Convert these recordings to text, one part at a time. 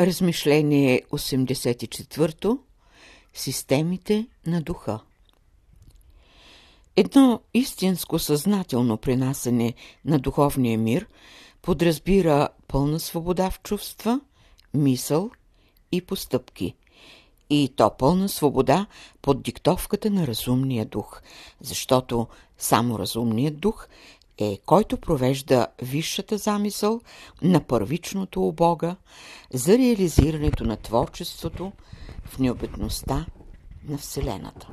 Размишление 84 Системите на духа Едно истинско съзнателно принасене на духовния мир подразбира пълна свобода в чувства, мисъл и постъпки. И то пълна свобода под диктовката на разумния дух, защото само разумният дух е който провежда висшата замисъл на първичното у Бога за реализирането на творчеството в необитността на Вселената.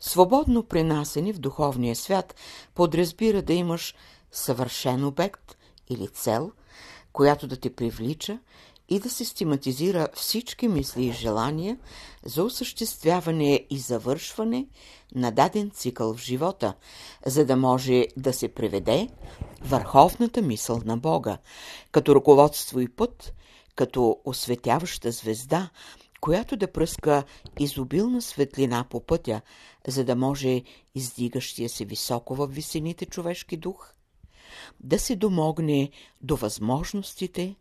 Свободно принасени в духовния свят подразбира да имаш съвършен обект или цел, която да те привлича и да систематизира всички мисли и желания за осъществяване и завършване на даден цикъл в живота, за да може да се приведе върховната мисъл на Бога, като ръководство и път, като осветяваща звезда, която да пръска изобилна светлина по пътя, за да може издигащия се високо в висените човешки дух да се домогне до възможностите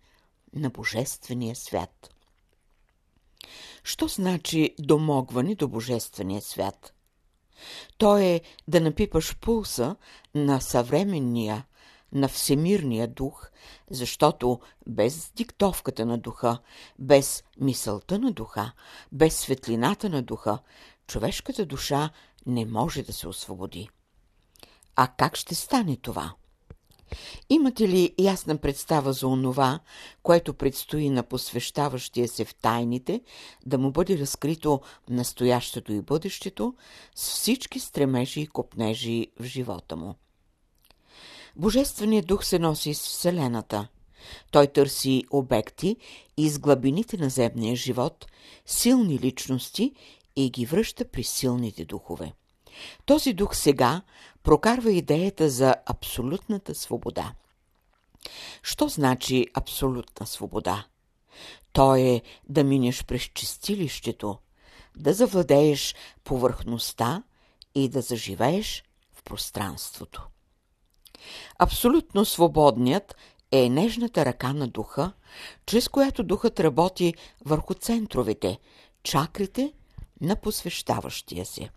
на Божествения свят. Що значи домогване до Божествения свят? То е да напипаш пулса на съвременния, на всемирния дух, защото без диктовката на духа, без мисълта на духа, без светлината на духа, човешката душа не може да се освободи. А как ще стане това? Имате ли ясна представа за онова, което предстои на посвещаващия се в тайните, да му бъде разкрито настоящето и бъдещето с всички стремежи и копнежи в живота му? Божественият дух се носи с Вселената. Той търси обекти из глъбините на земния живот, силни личности и ги връща при силните духове. Този дух сега прокарва идеята за абсолютната свобода. Що значи абсолютна свобода? То е да минеш през чистилището, да завладееш повърхността и да заживееш в пространството. Абсолютно свободният е нежната ръка на духа, чрез която духът работи върху центровете, чакрите на посвещаващия се.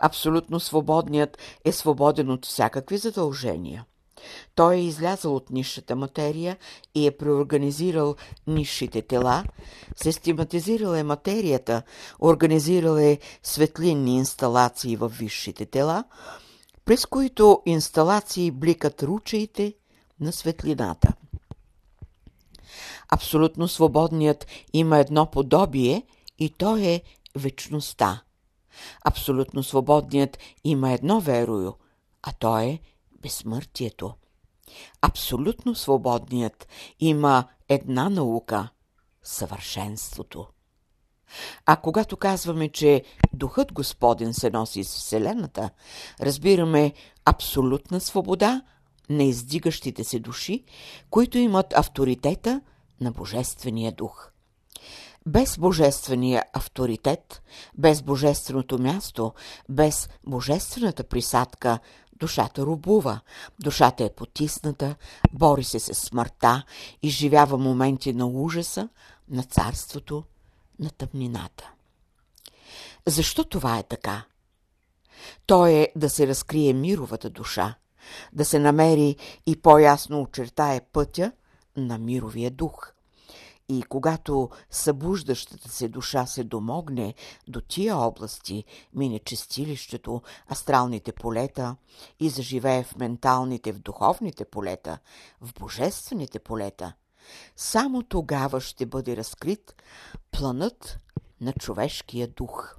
Абсолютно свободният е свободен от всякакви задължения. Той е излязъл от нишата материя и е преорганизирал нишите тела, систематизирал е материята, организирал е светлинни инсталации в висшите тела, през които инсталации бликат ручаите на светлината. Абсолютно свободният има едно подобие и то е вечността. Абсолютно свободният има едно верою, а то е безсмъртието. Абсолютно свободният има една наука – съвършенството. А когато казваме, че Духът Господен се носи с Вселената, разбираме абсолютна свобода на издигащите се души, които имат авторитета на Божествения Дух. Без божествения авторитет, без божественото място, без божествената присадка, душата рубува, душата е потисната, бори се с смъртта, изживява моменти на ужаса, на царството, на тъмнината. Защо това е така? То е да се разкрие мировата душа, да се намери и по-ясно очертае пътя на мировия дух. И когато събуждащата се душа се домогне до тия области, мине чистилището, астралните полета и заживее в менталните, в духовните полета, в божествените полета, само тогава ще бъде разкрит планът на човешкия дух.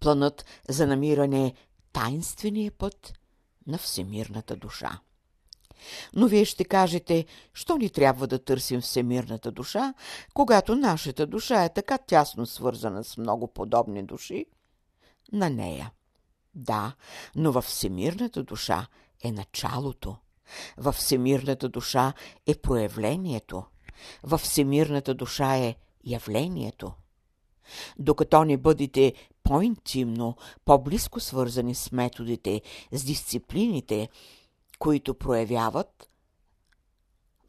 Планът за намиране тайнствения път на всемирната душа. Но вие ще кажете, що ни трябва да търсим всемирната душа, когато нашата душа е така тясно свързана с много подобни души? На нея. Да, но във всемирната душа е началото. Във всемирната душа е проявлението. Във всемирната душа е явлението. Докато не бъдете по-интимно, по-близко свързани с методите, с дисциплините, които проявяват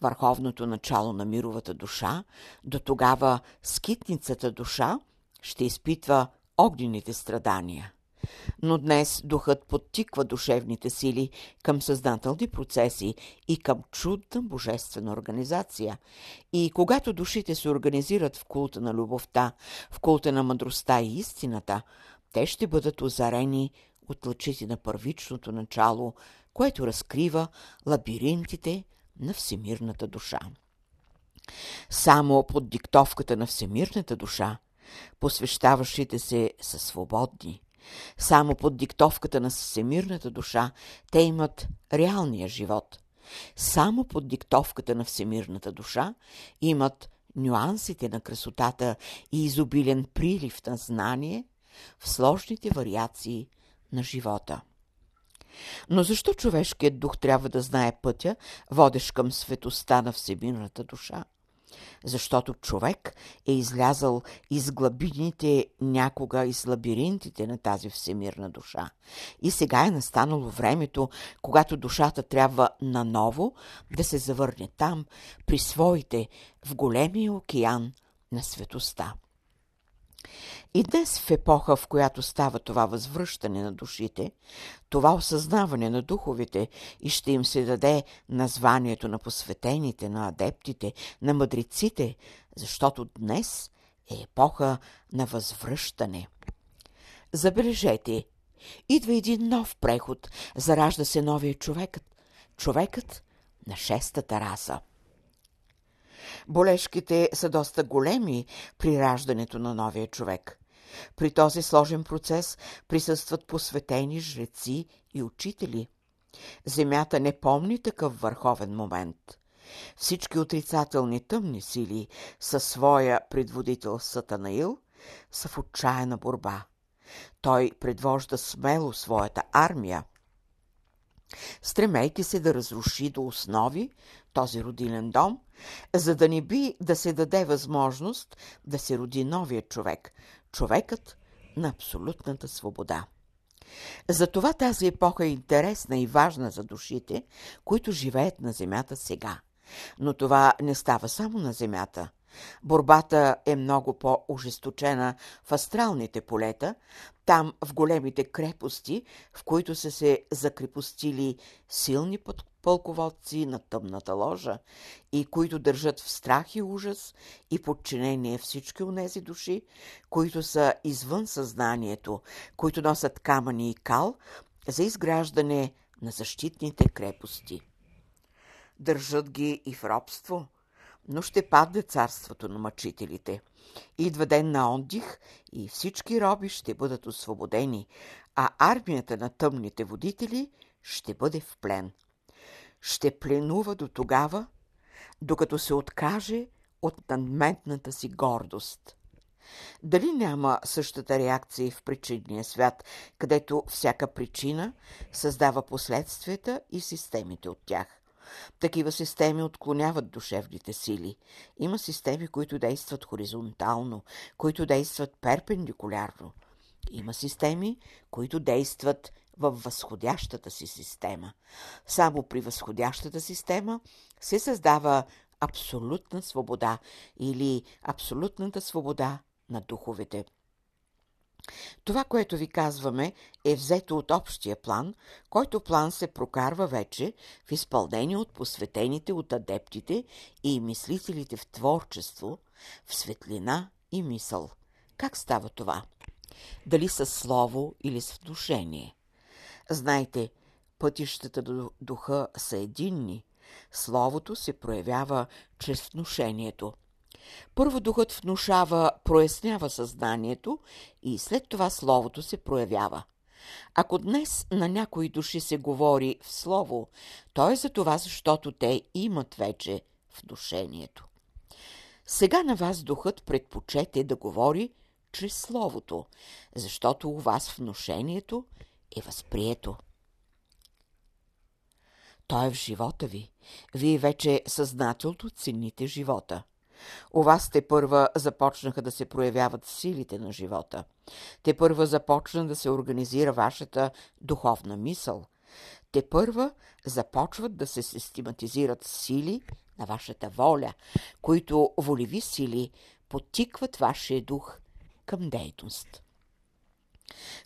върховното начало на мировата душа, до тогава скитницата душа ще изпитва огнените страдания. Но днес духът подтиква душевните сили към съзнателни процеси и към чудна божествена организация. И когато душите се организират в култа на любовта, в култа на мъдростта и истината, те ще бъдат озарени от лъчите на първичното начало, което разкрива лабиринтите на всемирната душа. Само под диктовката на всемирната душа посвещаващите се са свободни. Само под диктовката на всемирната душа те имат реалния живот. Само под диктовката на всемирната душа имат нюансите на красотата и изобилен прилив на знание в сложните вариации на живота. Но защо човешкият дух трябва да знае пътя, водещ към светоста на всемирната душа? Защото човек е излязъл из глабините някога из лабиринтите на тази всемирна душа. И сега е настанало времето, когато душата трябва наново да се завърне там, при своите, в големия океан на светоста. И днес в епоха, в която става това възвръщане на душите, това осъзнаване на духовите и ще им се даде названието на посветените, на адептите, на мъдреците, защото днес е епоха на възвръщане. Забележете, идва един нов преход, заражда се новия човекът, човекът на шестата раса. Болешките са доста големи при раждането на новия човек. При този сложен процес присъстват посветени жреци и учители. Земята не помни такъв върховен момент. Всички отрицателни тъмни сили със своя предводител Сатанаил са в отчаяна борба. Той предвожда смело своята армия, стремейки се да разруши до основи този родилен дом, за да не би да се даде възможност да се роди новия човек, човекът на абсолютната свобода. Затова тази епоха е интересна и важна за душите, които живеят на Земята сега. Но това не става само на Земята – Борбата е много по-ожесточена в астралните полета, там в големите крепости, в които са се закрепостили силни пълководци на тъмната ложа и които държат в страх и ужас и подчинение всички онези души, които са извън съзнанието, които носят камъни и кал за изграждане на защитните крепости. Държат ги и в робство – но ще падне царството на мъчителите. Идва ден на отдих и всички роби ще бъдат освободени, а армията на тъмните водители ще бъде в плен. Ще пленува до тогава, докато се откаже от надметната си гордост. Дали няма същата реакция и в причинния свят, където всяка причина създава последствията и системите от тях? Такива системи отклоняват душевните сили. Има системи, които действат хоризонтално, които действат перпендикулярно. Има системи, които действат във възходящата си система. Само при възходящата система се създава абсолютна свобода или абсолютната свобода на духовете. Това, което ви казваме, е взето от общия план, който план се прокарва вече в изпълнение от посветените от адептите и мислителите в творчество, в светлина и мисъл. Как става това? Дали с слово или с внушение? Знайте, пътищата до духа са единни. Словото се проявява чрез внушението. Първо духът внушава, прояснява съзнанието и след това словото се проявява. Ако днес на някои души се говори в слово, то е за това, защото те имат вече внушението. Сега на вас духът предпочете да говори чрез словото, защото у вас внушението е възприето. Той е в живота ви. Вие вече съзнателно цените живота. У вас те първа започнаха да се проявяват силите на живота. Те първа започна да се организира вашата духовна мисъл. Те първа започват да се систематизират сили на вашата воля, които волеви сили потикват вашия дух към дейност.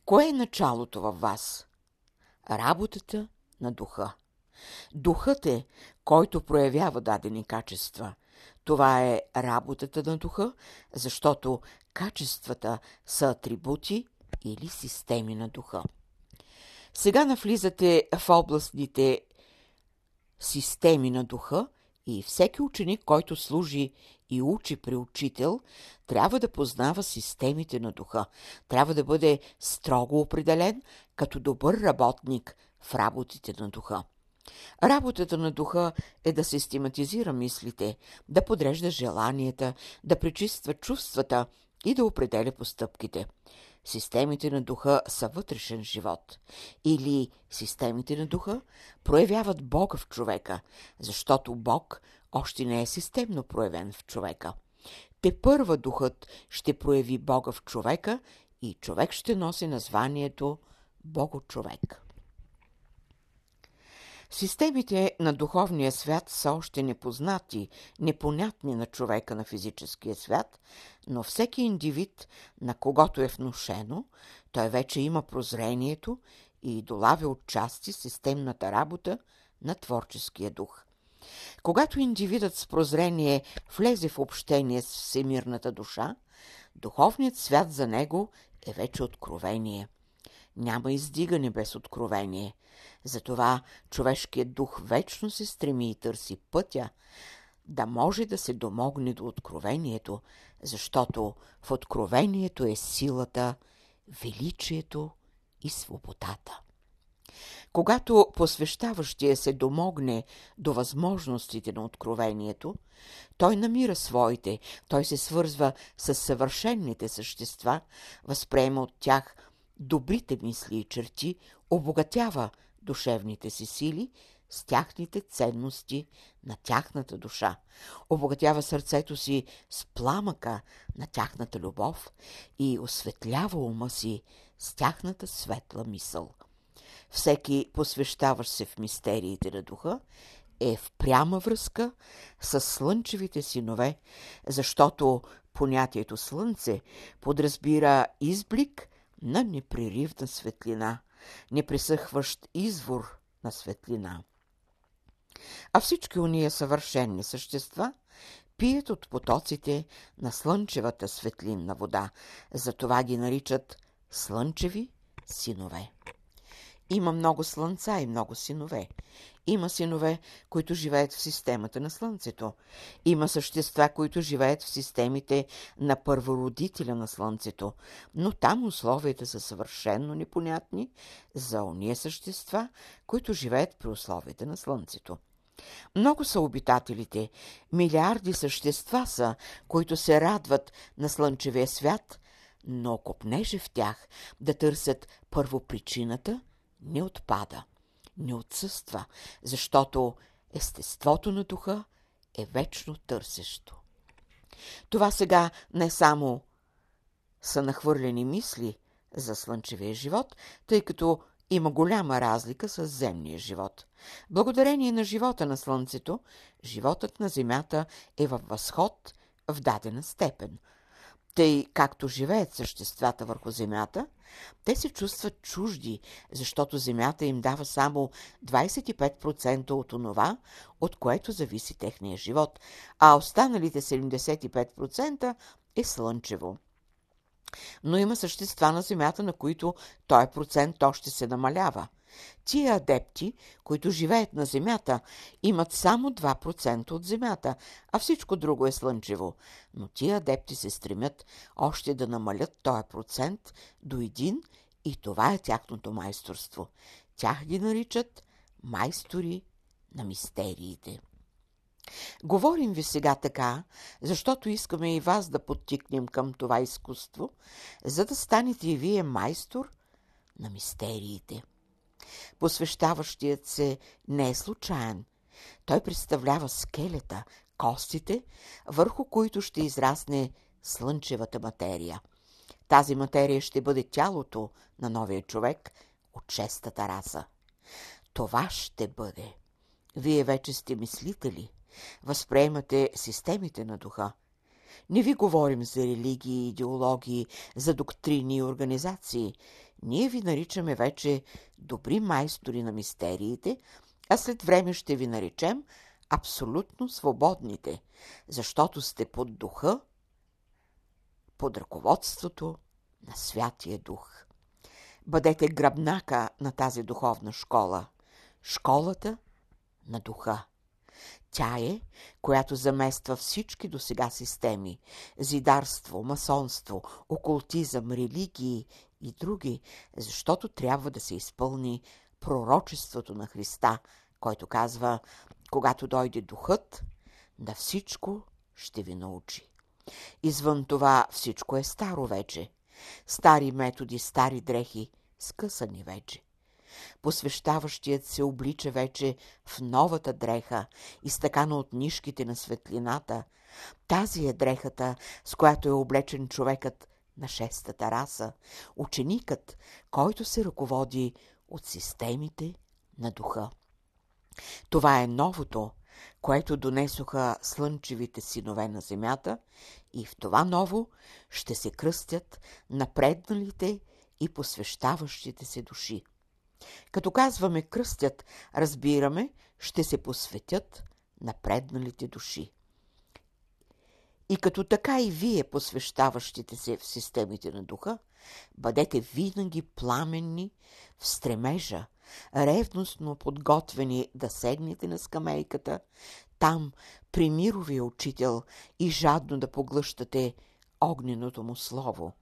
Кое е началото във вас? Работата на духа. Духът е, който проявява дадени качества. Това е работата на духа, защото качествата са атрибути или системи на духа. Сега навлизате в областните системи на духа и всеки ученик, който служи и учи при учител, трябва да познава системите на духа. Трябва да бъде строго определен като добър работник в работите на духа. Работата на духа е да систематизира мислите, да подрежда желанията, да пречиства чувствата и да определя постъпките. Системите на духа са вътрешен живот. Или системите на духа проявяват Бога в човека, защото Бог още не е системно проявен в човека. Те първа духът ще прояви Бога в човека и човек ще носи названието Бого-човек. Системите на духовния свят са още непознати, непонятни на човека на физическия свят, но всеки индивид, на когото е внушено, той вече има прозрението и долавя отчасти системната работа на творческия дух. Когато индивидът с прозрение влезе в общение с всемирната душа, духовният свят за него е вече откровение. Няма издигане без откровение. Затова човешкият дух вечно се стреми и търси пътя, да може да се домогне до откровението, защото в откровението е силата, величието и свободата. Когато посвещаващия се домогне до възможностите на откровението, той намира своите, той се свързва с съвършенните същества, възприема от тях добрите мисли и черти, обогатява душевните си сили с тяхните ценности на тяхната душа, обогатява сърцето си с пламъка на тяхната любов и осветлява ума си с тяхната светла мисъл. Всеки посвещаващ се в мистериите на духа е в пряма връзка с слънчевите синове, защото понятието слънце подразбира изблик на непреривна светлина, непресъхващ извор на светлина. А всички уния съвършенни същества пият от потоците на слънчевата светлинна вода, затова ги наричат слънчеви синове. Има много слънца и много синове. Има синове, които живеят в системата на Слънцето. Има същества, които живеят в системите на първородителя на Слънцето. Но там условията са съвършенно непонятни за ония същества, които живеят при условията на Слънцето. Много са обитателите, милиарди същества са, които се радват на слънчевия свят, но копнеже в тях да търсят първопричината – не отпада, не отсъства, защото естеството на духа е вечно търсещо. Това сега не само са нахвърлени мисли за слънчевия живот, тъй като има голяма разлика с земния живот. Благодарение на живота на Слънцето, животът на Земята е във възход в дадена степен – тъй както живеят съществата върху земята, те се чувстват чужди, защото земята им дава само 25% от онова, от което зависи техния живот, а останалите 75% е слънчево. Но има същества на Земята, на които този процент още се намалява. Тия адепти, които живеят на Земята, имат само 2% от Земята, а всичко друго е слънчево. Но тия адепти се стремят още да намалят този процент до един и това е тяхното майсторство. Тях ги наричат майстори на мистериите. Говорим ви сега така, защото искаме и вас да подтикнем към това изкуство, за да станете и вие майстор на мистериите. Посвещаващият се не е случайен. Той представлява скелета, костите, върху които ще израсне слънчевата материя. Тази материя ще бъде тялото на новия човек от шестата раса. Това ще бъде. Вие вече сте мислители. възприемате системите на духа. Не ви говорим за религии, идеологии, за доктрини и организации. Ние ви наричаме вече добри майстори на мистериите, а след време ще ви наречем абсолютно свободните, защото сте под духа, под ръководството на Святия Дух. Бъдете гръбнака на тази духовна школа, школата на духа. Тя е, която замества всички до сега системи – зидарство, масонство, окултизъм, религии и други, защото трябва да се изпълни пророчеството на Христа, който казва, когато дойде духът, да всичко ще ви научи. Извън това всичко е старо вече. Стари методи, стари дрехи, скъсани вече. Посвещаващият се облича вече в новата дреха, изтъкана от нишките на светлината. Тази е дрехата, с която е облечен човекът на шестата раса, ученикът, който се ръководи от системите на духа. Това е новото, което донесоха слънчевите синове на земята и в това ново ще се кръстят напредналите и посвещаващите се души. Като казваме кръстят, разбираме, ще се посветят напредналите души. И като така и вие, посвещаващите се в системите на духа, бъдете винаги пламенни в стремежа, ревностно подготвени да седнете на скамейката, там при мировия учител и жадно да поглъщате огненото му слово.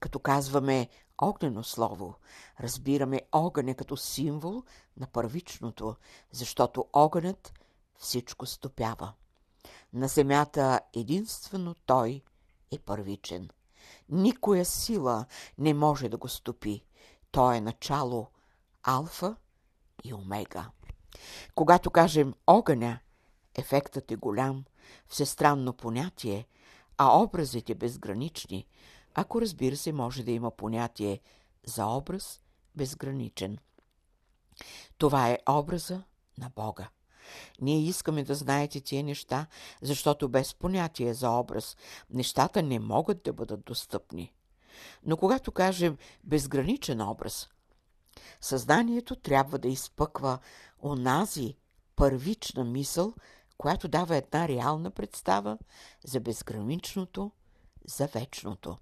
Като казваме огнено слово, разбираме огъня като символ на първичното, защото огънят всичко стопява. На земята единствено той е първичен. Никоя сила не може да го стопи. Той е начало, алфа и омега. Когато кажем огъня, ефектът е голям, всестранно понятие, а образите безгранични, ако разбира се може да има понятие за образ безграничен. Това е образа на Бога. Ние искаме да знаете тия неща, защото без понятие за образ нещата не могат да бъдат достъпни. Но когато кажем безграничен образ, съзнанието трябва да изпъква онази първична мисъл, която дава една реална представа за безграничното, за вечното.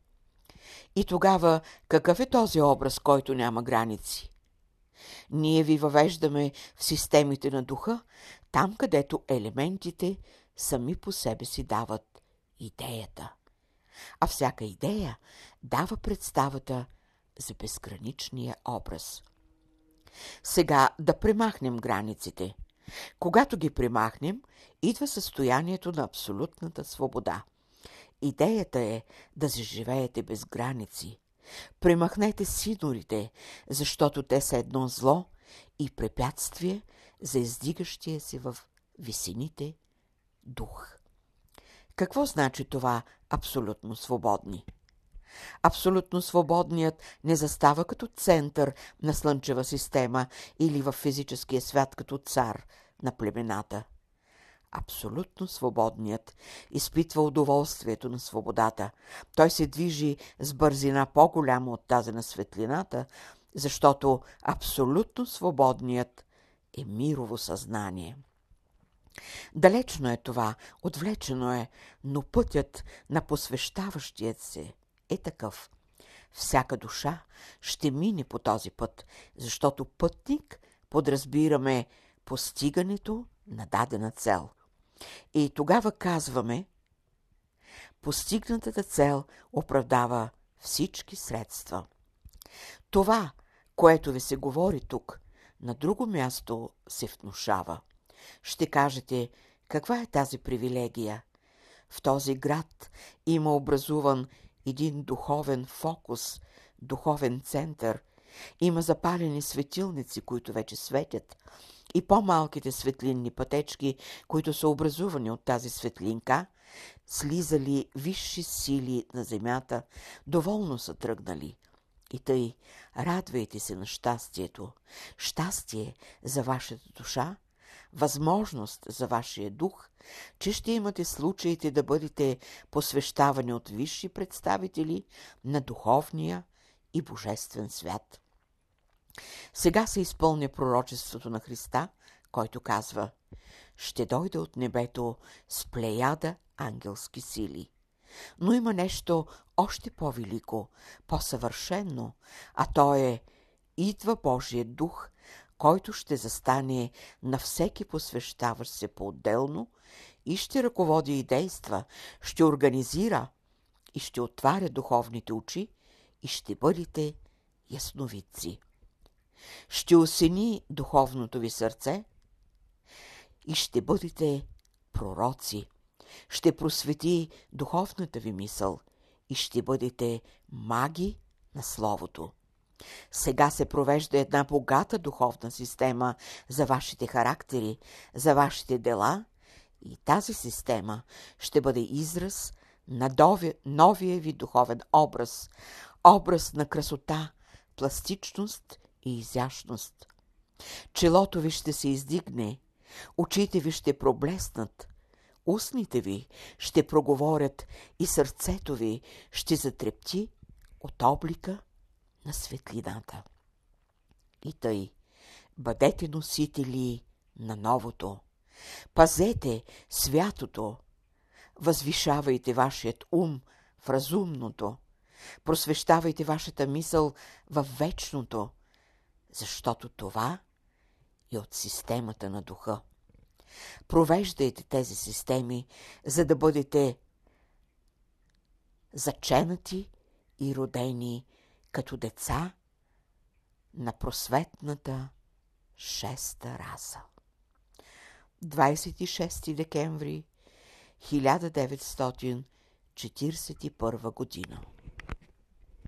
И тогава какъв е този образ, който няма граници? Ние ви въвеждаме в системите на духа, там където елементите сами по себе си дават идеята. А всяка идея дава представата за безграничния образ. Сега да премахнем границите. Когато ги премахнем, идва състоянието на абсолютната свобода. Идеята е да заживеете без граници. Премахнете синорите, защото те са едно зло и препятствие за издигащия се в висините дух. Какво значи това абсолютно свободни? Абсолютно свободният не застава като център на слънчева система или в физическия свят като цар на племената. Абсолютно свободният изпитва удоволствието на свободата. Той се движи с бързина по-голяма от тази на светлината, защото абсолютно свободният е мирово съзнание. Далечно е това, отвлечено е, но пътят на посвещаващият се е такъв. Всяка душа ще мине по този път, защото пътник подразбираме постигането на дадена цел. И тогава казваме, постигнатата цел оправдава всички средства. Това, което ви се говори тук, на друго място се внушава. Ще кажете, каква е тази привилегия? В този град има образуван един духовен фокус, духовен център. Има запалени светилници, които вече светят, и по-малките светлинни пътечки, които са образувани от тази светлинка, слизали висши сили на земята, доволно са тръгнали. И тъй, радвайте се на щастието. Щастие за вашата душа, възможност за вашия дух, че ще имате случаите да бъдете посвещавани от висши представители на духовния и божествен свят. Сега се изпълня пророчеството на Христа, който казва «Ще дойде от небето с плеяда ангелски сили». Но има нещо още по-велико, по-съвършено, а то е идва Божият дух, който ще застане на всеки посвещаващ се по-отделно и ще ръководи и действа, ще организира и ще отваря духовните очи и ще бъдете ясновидци. Ще осени духовното ви сърце и ще бъдете пророци. Ще просвети духовната ви мисъл и ще бъдете маги на Словото. Сега се провежда една богата духовна система за вашите характери, за вашите дела и тази система ще бъде израз на новия ви духовен образ, образ на красота, пластичност и изящност. Челото ви ще се издигне, очите ви ще проблеснат, устните ви ще проговорят и сърцето ви ще затрепти от облика на светлината. И тъй, бъдете носители на новото. Пазете святото. Възвишавайте вашият ум в разумното. Просвещавайте вашата мисъл в вечното, защото това е от системата на духа. Провеждайте тези системи, за да бъдете заченати и родени като деца на просветната шеста раса. 26 декември 1941 година